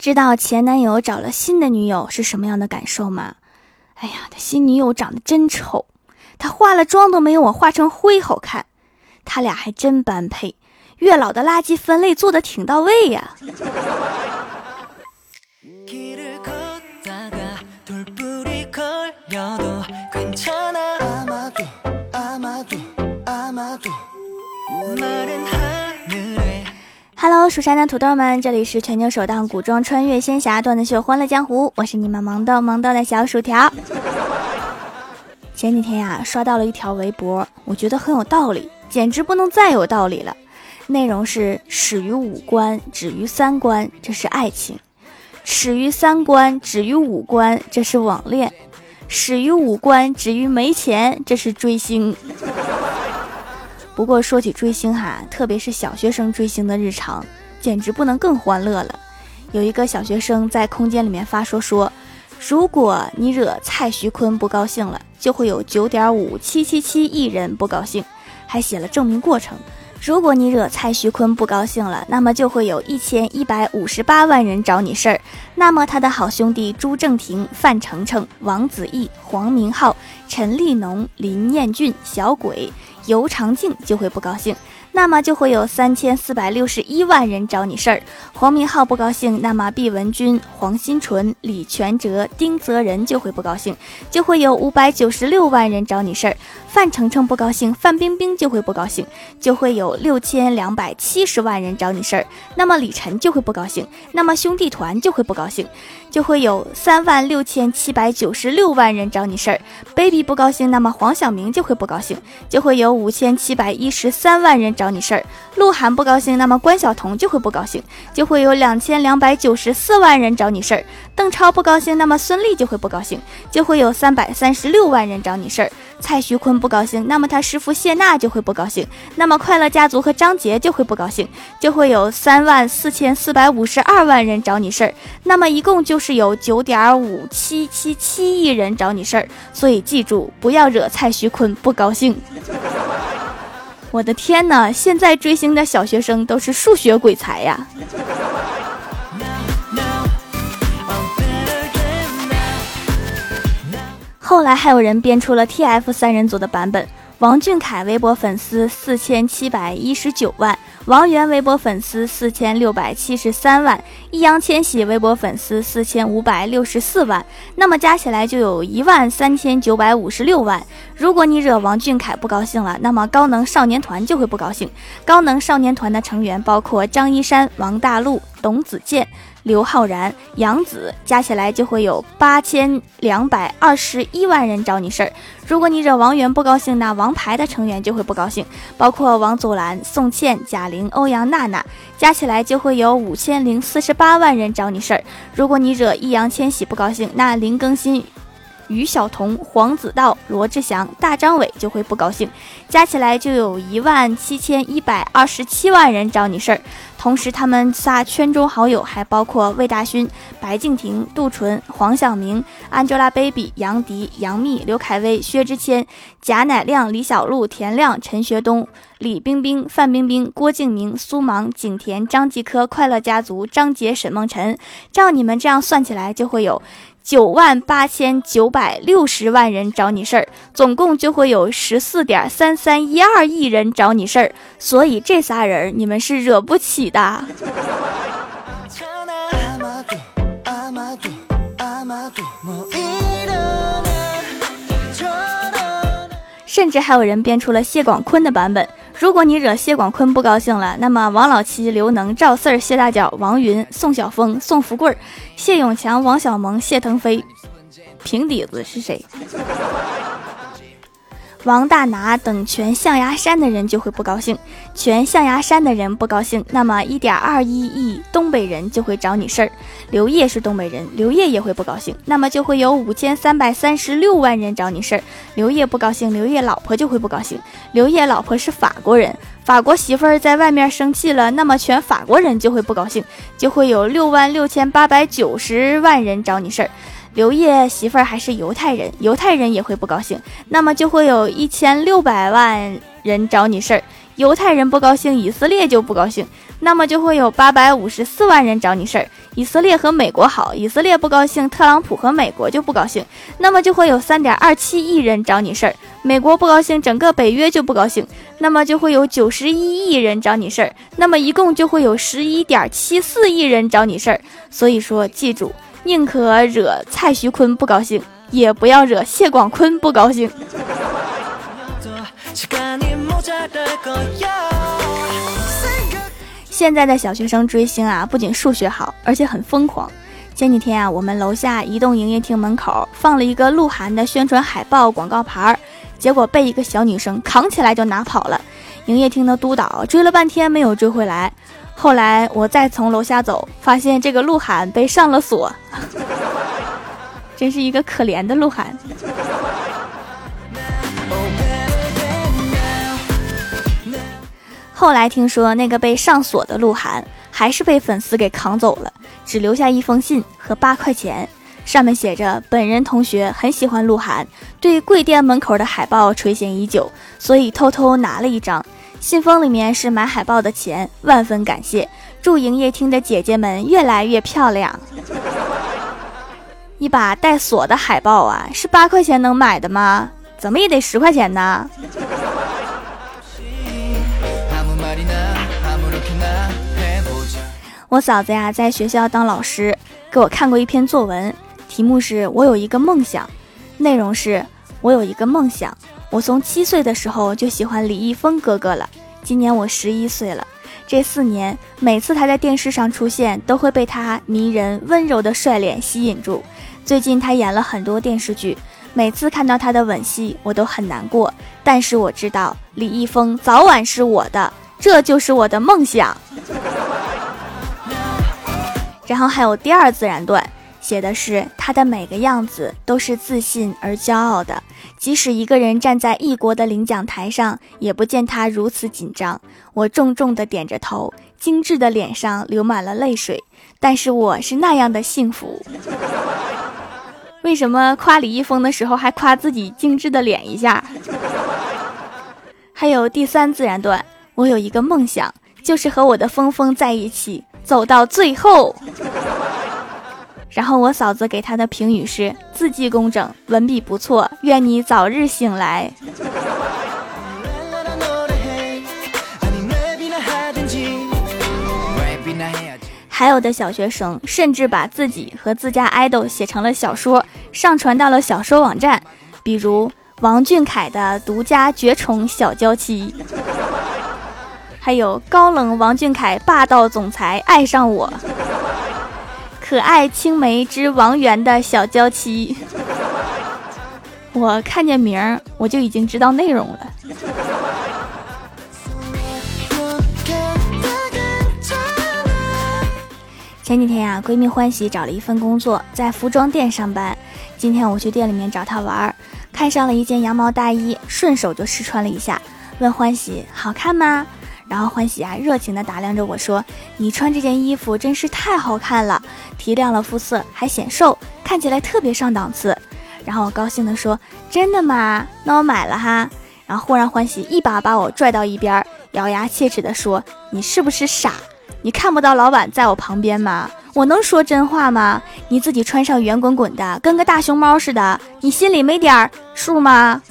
知道前男友找了新的女友是什么样的感受吗？哎呀，他新女友长得真丑，他化了妆都没有我化成灰好看。他俩还真般配，月老的垃圾分类做的挺到位呀。Hello，蜀山的土豆们，这里是全球首档古装穿越仙侠段子秀《欢乐江湖》，我是你们萌豆萌豆的小薯条。前几天呀，刷到了一条微博，我觉得很有道理，简直不能再有道理了。内容是：始于五官，止于三观，这是爱情；始于三观，止于五官，这是网恋；始于五官，止于没钱，这是追星。不过说起追星哈，特别是小学生追星的日常，简直不能更欢乐了。有一个小学生在空间里面发说说，如果你惹蔡徐坤不高兴了，就会有九点五七七七亿人不高兴，还写了证明过程。如果你惹蔡徐坤不高兴了，那么就会有一千一百五十八万人找你事儿。那么他的好兄弟朱正廷、范丞丞、王子异、黄明昊、陈立农、林彦俊、小鬼。尤长靖就会不高兴，那么就会有三千四百六十一万人找你事儿。黄明昊不高兴，那么毕文君、黄新纯、李全哲、丁泽仁就会不高兴，就会有五百九十六万人找你事儿。范丞丞不高兴，范冰冰就会不高兴，就会有六千两百七十万人找你事儿。那么李晨就会不高兴，那么兄弟团就会不高兴，就会有三万六千七百九十六万人找你事儿。baby 不高兴，那么黄晓明就会不高兴，就会有。五千七百一十三万人找你事儿，鹿晗不高兴，那么关晓彤就会不高兴，就会有两千两百九十四万人找你事儿。邓超不高兴，那么孙俪就会不高兴，就会有三百三十六万人找你事儿。蔡徐坤不高兴，那么他师傅谢娜就会不高兴，那么快乐家族和张杰就会不高兴，就会有三万四千四百五十二万人找你事儿。那么一共就是有九点五七七七亿人找你事儿。所以记住，不要惹蔡徐坤不高兴。我的天哪！现在追星的小学生都是数学鬼才呀。后来还有人编出了 TF 三人组的版本：王俊凯微博粉丝四千七百一十九万，王源微博粉丝四千六百七十三万，易烊千玺微博粉丝四千五百六十四万，那么加起来就有一万三千九百五十六万。如果你惹王俊凯不高兴了，那么高能少年团就会不高兴。高能少年团的成员包括张一山、王大陆、董子健。刘昊然、杨紫加起来就会有八千两百二十一万人找你事儿。如果你惹王源不高兴，那王牌的成员就会不高兴，包括王祖蓝、宋茜、贾玲、欧阳娜娜，加起来就会有五千零四十八万人找你事儿。如果你惹易烊千玺不高兴，那林更新。于晓彤、黄子韬、罗志祥、大张伟就会不高兴，加起来就有一万七千一百二十七万人找你事儿。同时，他们仨圈中好友还包括魏大勋、白敬亭、杜淳、黄晓明、Angelababy、杨迪、杨幂、刘恺威、薛之谦、贾乃亮、李小璐、田亮、陈学冬、李冰冰、范冰冰、郭敬明、苏芒、景甜、张继科、快乐家族、张杰、沈梦辰。照你们这样算起来，就会有。九万八千九百六十万人找你事儿，总共就会有十四点三三一二亿人找你事儿，所以这仨人你们是惹不起的。甚至还有人编出了谢广坤的版本。如果你惹谢广坤不高兴了，那么王老七、刘能、赵四儿、谢大脚、王云、宋晓峰、宋福贵、谢永强、王小蒙、谢腾飞，平底子是谁？王大拿等全象牙山的人就会不高兴，全象牙山的人不高兴，那么一点二一亿东北人就会找你事儿。刘烨是东北人，刘烨也会不高兴，那么就会有五千三百三十六万人找你事儿。刘烨不高兴，刘烨老婆就会不高兴。刘烨老婆是法国人，法国媳妇儿在外面生气了，那么全法国人就会不高兴，就会有六万六千八百九十万人找你事儿。刘烨媳妇儿还是犹太人，犹太人也会不高兴，那么就会有一千六百万人找你事儿。犹太人不高兴，以色列就不高兴，那么就会有八百五十四万人找你事儿。以色列和美国好，以色列不高兴，特朗普和美国就不高兴，那么就会有三点二七亿人找你事儿。美国不高兴，整个北约就不高兴，那么就会有九十一亿人找你事儿，那么一共就会有十一点七四亿人找你事儿。所以说，记住，宁可惹蔡徐坤不高兴，也不要惹谢广坤不高兴。现在的小学生追星啊，不仅数学好，而且很疯狂。前几天啊，我们楼下移动营业厅门口放了一个鹿晗的宣传海报广告牌，结果被一个小女生扛起来就拿跑了。营业厅的督导追了半天没有追回来。后来我再从楼下走，发现这个鹿晗被上了锁，真是一个可怜的鹿晗。后来听说那个被上锁的鹿晗，还是被粉丝给扛走了，只留下一封信和八块钱，上面写着：“本人同学很喜欢鹿晗，对贵店门口的海报垂涎已久，所以偷偷拿了一张。信封里面是买海报的钱，万分感谢，祝营业厅的姐姐们越来越漂亮。”一把带锁的海报啊，是八块钱能买的吗？怎么也得十块钱呢？我嫂子呀，在学校当老师，给我看过一篇作文，题目是我有一个梦想，内容是我有一个梦想，我从七岁的时候就喜欢李易峰哥哥了，今年我十一岁了，这四年每次他在电视上出现，都会被他迷人温柔的帅脸吸引住。最近他演了很多电视剧，每次看到他的吻戏，我都很难过，但是我知道李易峰早晚是我的，这就是我的梦想。然后还有第二自然段，写的是他的每个样子都是自信而骄傲的，即使一个人站在异国的领奖台上，也不见他如此紧张。我重重的点着头，精致的脸上流满了泪水，但是我是那样的幸福。为什么夸李易峰的时候还夸自己精致的脸一下？还有第三自然段，我有一个梦想，就是和我的峰峰在一起。走到最后，然后我嫂子给他的评语是：字迹工整，文笔不错，愿你早日醒来。还有的小学生甚至把自己和自家爱豆写成了小说，上传到了小说网站，比如王俊凯的独家绝宠小娇妻。还有高冷王俊凯霸道总裁爱上我，可爱青梅之王源的小娇妻，我看见名儿我就已经知道内容了。前几天呀，闺蜜欢喜找了一份工作，在服装店上班。今天我去店里面找她玩，看上了一件羊毛大衣，顺手就试穿了一下，问欢喜好看吗？然后欢喜啊，热情地打量着我说：“你穿这件衣服真是太好看了，提亮了肤色，还显瘦，看起来特别上档次。”然后我高兴地说：“真的吗？那我买了哈。”然后忽然欢喜一把把我拽到一边，咬牙切齿地说：“你是不是傻？你看不到老板在我旁边吗？我能说真话吗？你自己穿上圆滚滚的，跟个大熊猫似的，你心里没点数吗？”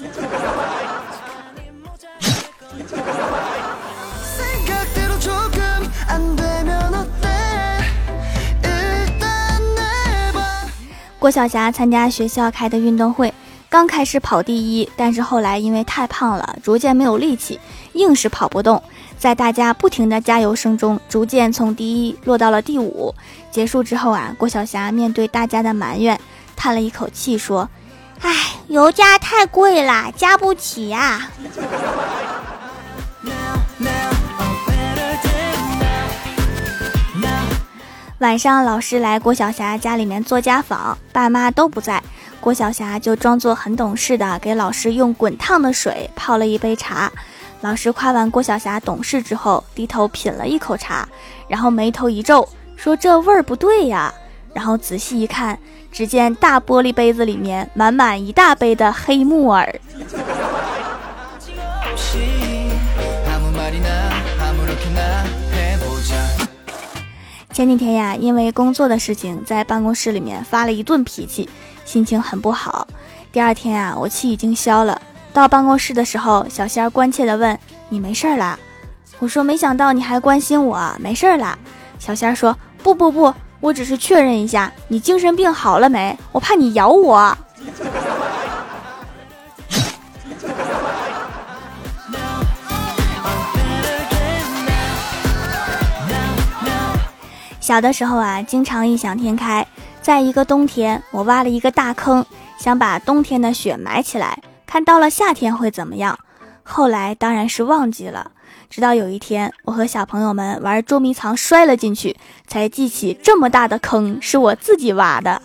郭晓霞参加学校开的运动会，刚开始跑第一，但是后来因为太胖了，逐渐没有力气，硬是跑不动。在大家不停的加油声中，逐渐从第一落到了第五。结束之后啊，郭晓霞面对大家的埋怨，叹了一口气说：“唉，油价太贵了，加不起呀。” 晚上，老师来郭晓霞家里面做家访，爸妈都不在，郭晓霞就装作很懂事的给老师用滚烫的水泡了一杯茶。老师夸完郭晓霞懂事之后，低头品了一口茶，然后眉头一皱，说：“这味儿不对呀。”然后仔细一看，只见大玻璃杯子里面满满一大杯的黑木耳。前几天呀，因为工作的事情，在办公室里面发了一顿脾气，心情很不好。第二天啊，我气已经消了。到办公室的时候，小仙儿关切地问：“你没事儿啦？”我说：“没想到你还关心我，没事儿啦。”小仙儿说：“不不不，我只是确认一下，你精神病好了没？我怕你咬我。”小的时候啊，经常异想天开。在一个冬天，我挖了一个大坑，想把冬天的雪埋起来，看到了夏天会怎么样。后来当然是忘记了。直到有一天，我和小朋友们玩捉迷藏，摔了进去，才记起这么大的坑是我自己挖的。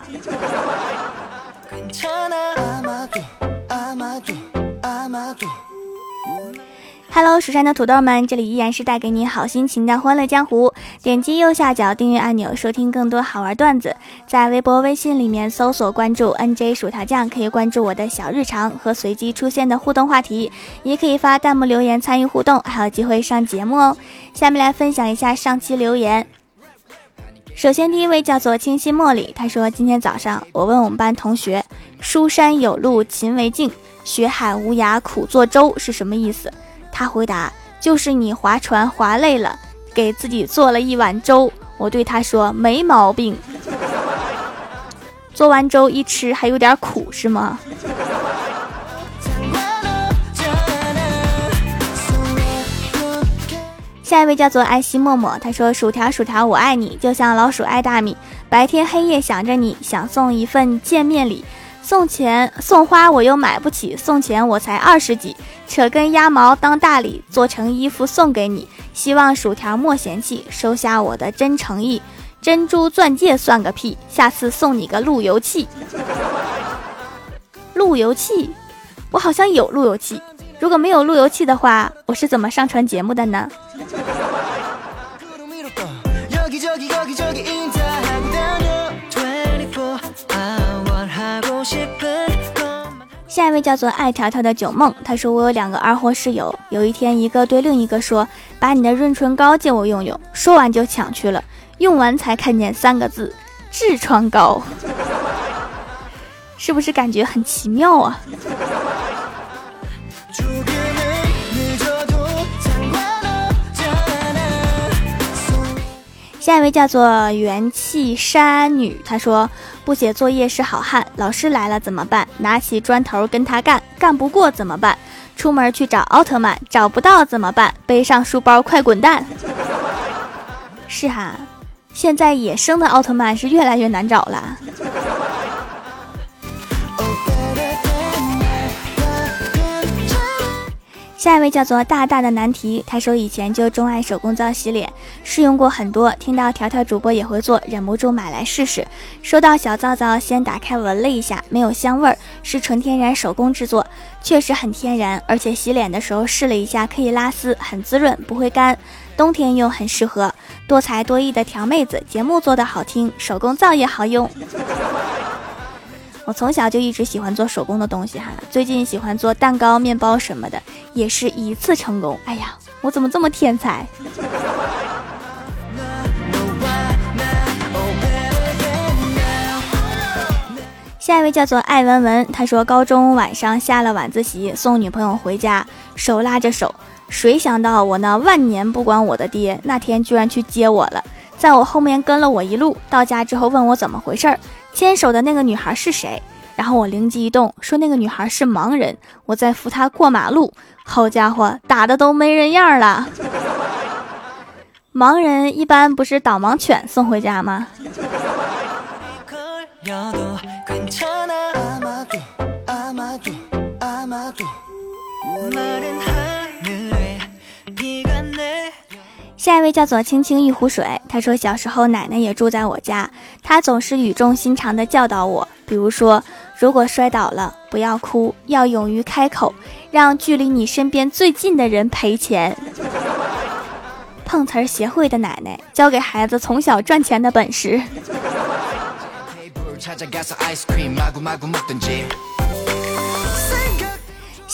Hello，蜀山的土豆们，这里依然是带给你好心情的欢乐江湖。点击右下角订阅按钮，收听更多好玩段子。在微博、微信里面搜索关注 NJ 薯条酱，可以关注我的小日常和随机出现的互动话题，也可以发弹幕留言参与互动，还有机会上节目哦。下面来分享一下上期留言。首先，第一位叫做清新茉莉，他说：“今天早上我问我们班同学，‘书山有路勤为径，学海无涯苦作舟’是什么意思？”他回答：“就是你划船划累了，给自己做了一碗粥。”我对他说：“没毛病。”做完粥一吃还有点苦，是吗？下一位叫做爱惜默默，他说：“薯条薯条，我爱你，就像老鼠爱大米，白天黑夜想着你，想送一份见面礼。”送钱送花我又买不起，送钱我才二十几，扯根鸭毛当大礼，做成衣服送给你。希望薯条莫嫌弃，收下我的真诚意。珍珠钻戒算个屁，下次送你个路由器。路由器，我好像有路由器。如果没有路由器的话，我是怎么上传节目的呢？下一位叫做爱条条的九梦，他说我有两个二货室友，有一天一个对另一个说：“把你的润唇膏借我用用。”说完就抢去了，用完才看见三个字：痔疮膏，是不是感觉很奇妙啊？下一位叫做元气山女，她说不写作业是好汉，老师来了怎么办？拿起砖头跟他干，干不过怎么办？出门去找奥特曼，找不到怎么办？背上书包快滚蛋！是哈，现在野生的奥特曼是越来越难找了。下一位叫做大大的难题，他说以前就钟爱手工皂洗脸，试用过很多，听到条条主播也会做，忍不住买来试试。收到小皂皂，先打开闻了一下，没有香味儿，是纯天然手工制作，确实很天然，而且洗脸的时候试了一下，可以拉丝，很滋润，不会干，冬天用很适合。多才多艺的条妹子，节目做的好听，手工皂也好用。我从小就一直喜欢做手工的东西哈，最近喜欢做蛋糕、面包什么的，也是一次成功。哎呀，我怎么这么天才？下一位叫做艾文文，他说高中晚上下了晚自习，送女朋友回家，手拉着手，谁想到我那万年不管我的爹，那天居然去接我了，在我后面跟了我一路，到家之后问我怎么回事儿。牵手的那个女孩是谁？然后我灵机一动，说那个女孩是盲人，我在扶她过马路。好家伙，打的都没人样了。盲人一般不是导盲犬送回家吗？下一位叫做青青一壶水，他说小时候奶奶也住在我家，她总是语重心长地教导我，比如说如果摔倒了不要哭，要勇于开口，让距离你身边最近的人赔钱。碰瓷儿协会的奶奶教给孩子从小赚钱的本事。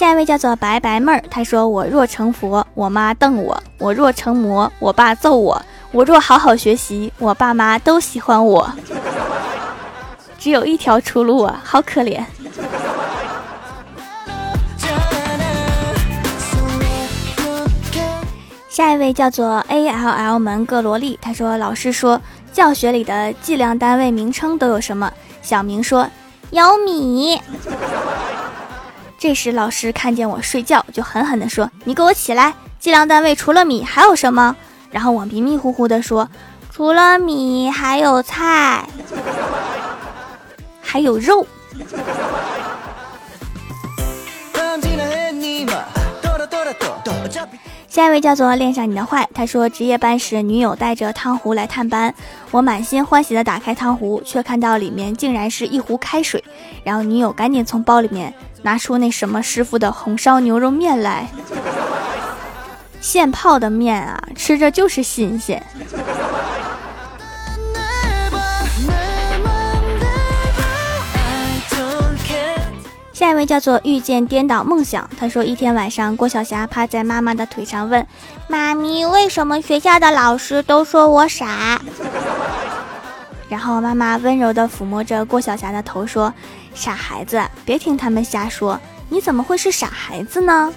下一位叫做白白妹儿，她说：“我若成佛，我妈瞪我；我若成魔，我爸揍我；我若好好学习，我爸妈都喜欢我。只有一条出路啊，好可怜。下一位叫做 A L L 门各萝莉，他说：“老师说教学里的计量单位名称都有什么？”小明说：“有米。”这时老师看见我睡觉，就狠狠地说：“你给我起来！计量单位除了米还有什么？”然后我迷迷糊糊地说：“除了米还有菜，还有肉。”下一位叫做恋上你的坏，他说值夜班时女友带着汤壶来探班，我满心欢喜的打开汤壶，却看到里面竟然是一壶开水，然后女友赶紧从包里面拿出那什么师傅的红烧牛肉面来，现泡的面啊，吃着就是新鲜。下一位叫做遇见颠倒梦想，他说一天晚上，郭晓霞趴在妈妈的腿上问妈咪：“为什么学校的老师都说我傻？”然后妈妈温柔地抚摸着郭晓霞的头说：“傻孩子，别听他们瞎说，你怎么会是傻孩子呢？”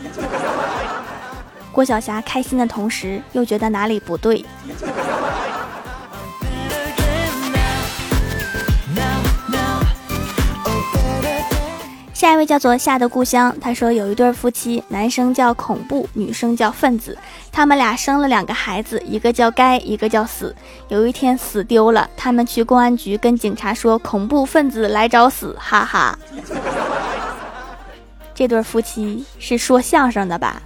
郭晓霞开心的同时又觉得哪里不对。下一位叫做夏的故乡，他说有一对夫妻，男生叫恐怖，女生叫分子，他们俩生了两个孩子，一个叫该，一个叫死。有一天死丢了，他们去公安局跟警察说恐怖分子来找死，哈哈。这对夫妻是说相声的吧？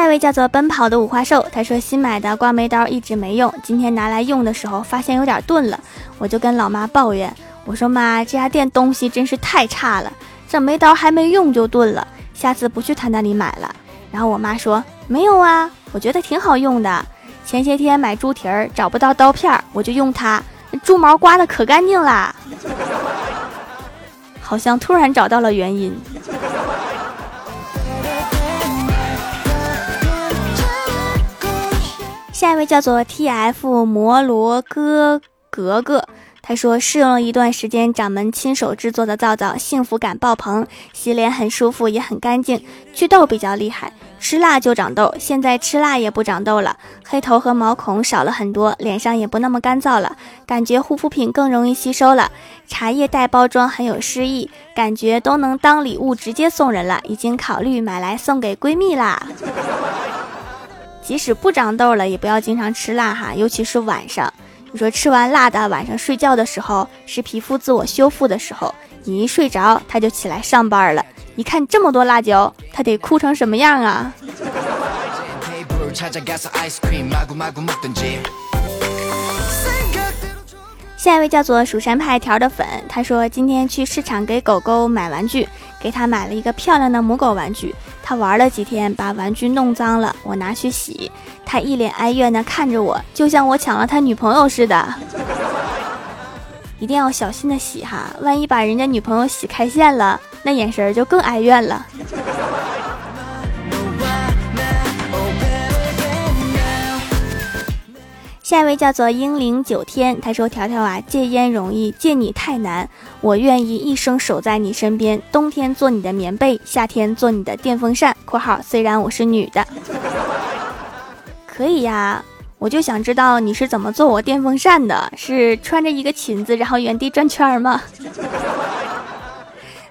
下一位叫做奔跑的五花兽，他说新买的刮眉刀一直没用，今天拿来用的时候发现有点钝了，我就跟老妈抱怨，我说妈，这家店东西真是太差了，这眉刀还没用就钝了，下次不去他那里买了。然后我妈说没有啊，我觉得挺好用的，前些天买猪蹄儿找不到刀片儿，我就用它，猪毛刮的可干净啦，好像突然找到了原因。下一位叫做 T F 摩罗哥格格，他说试用了一段时间掌门亲手制作的皂皂，幸福感爆棚，洗脸很舒服，也很干净，祛痘比较厉害，吃辣就长痘，现在吃辣也不长痘了，黑头和毛孔少了很多，脸上也不那么干燥了，感觉护肤品更容易吸收了，茶叶袋包装很有诗意，感觉都能当礼物直接送人了，已经考虑买来送给闺蜜啦。即使不长痘了，也不要经常吃辣哈，尤其是晚上。你说吃完辣的，晚上睡觉的时候是皮肤自我修复的时候，你一睡着，他就起来上班了。你看这么多辣椒，他得哭成什么样啊？下一位叫做蜀山派条的粉，他说今天去市场给狗狗买玩具，给他买了一个漂亮的母狗玩具。他玩了几天，把玩具弄脏了，我拿去洗，他一脸哀怨的看着我，就像我抢了他女朋友似的。一定要小心的洗哈，万一把人家女朋友洗开线了，那眼神就更哀怨了。下一位叫做英灵九天，他说：“条条啊，戒烟容易，戒你太难。我愿意一生守在你身边，冬天做你的棉被，夏天做你的电风扇。”（括号虽然我是女的，可以呀。）我就想知道你是怎么做我电风扇的？是穿着一个裙子，然后原地转圈吗？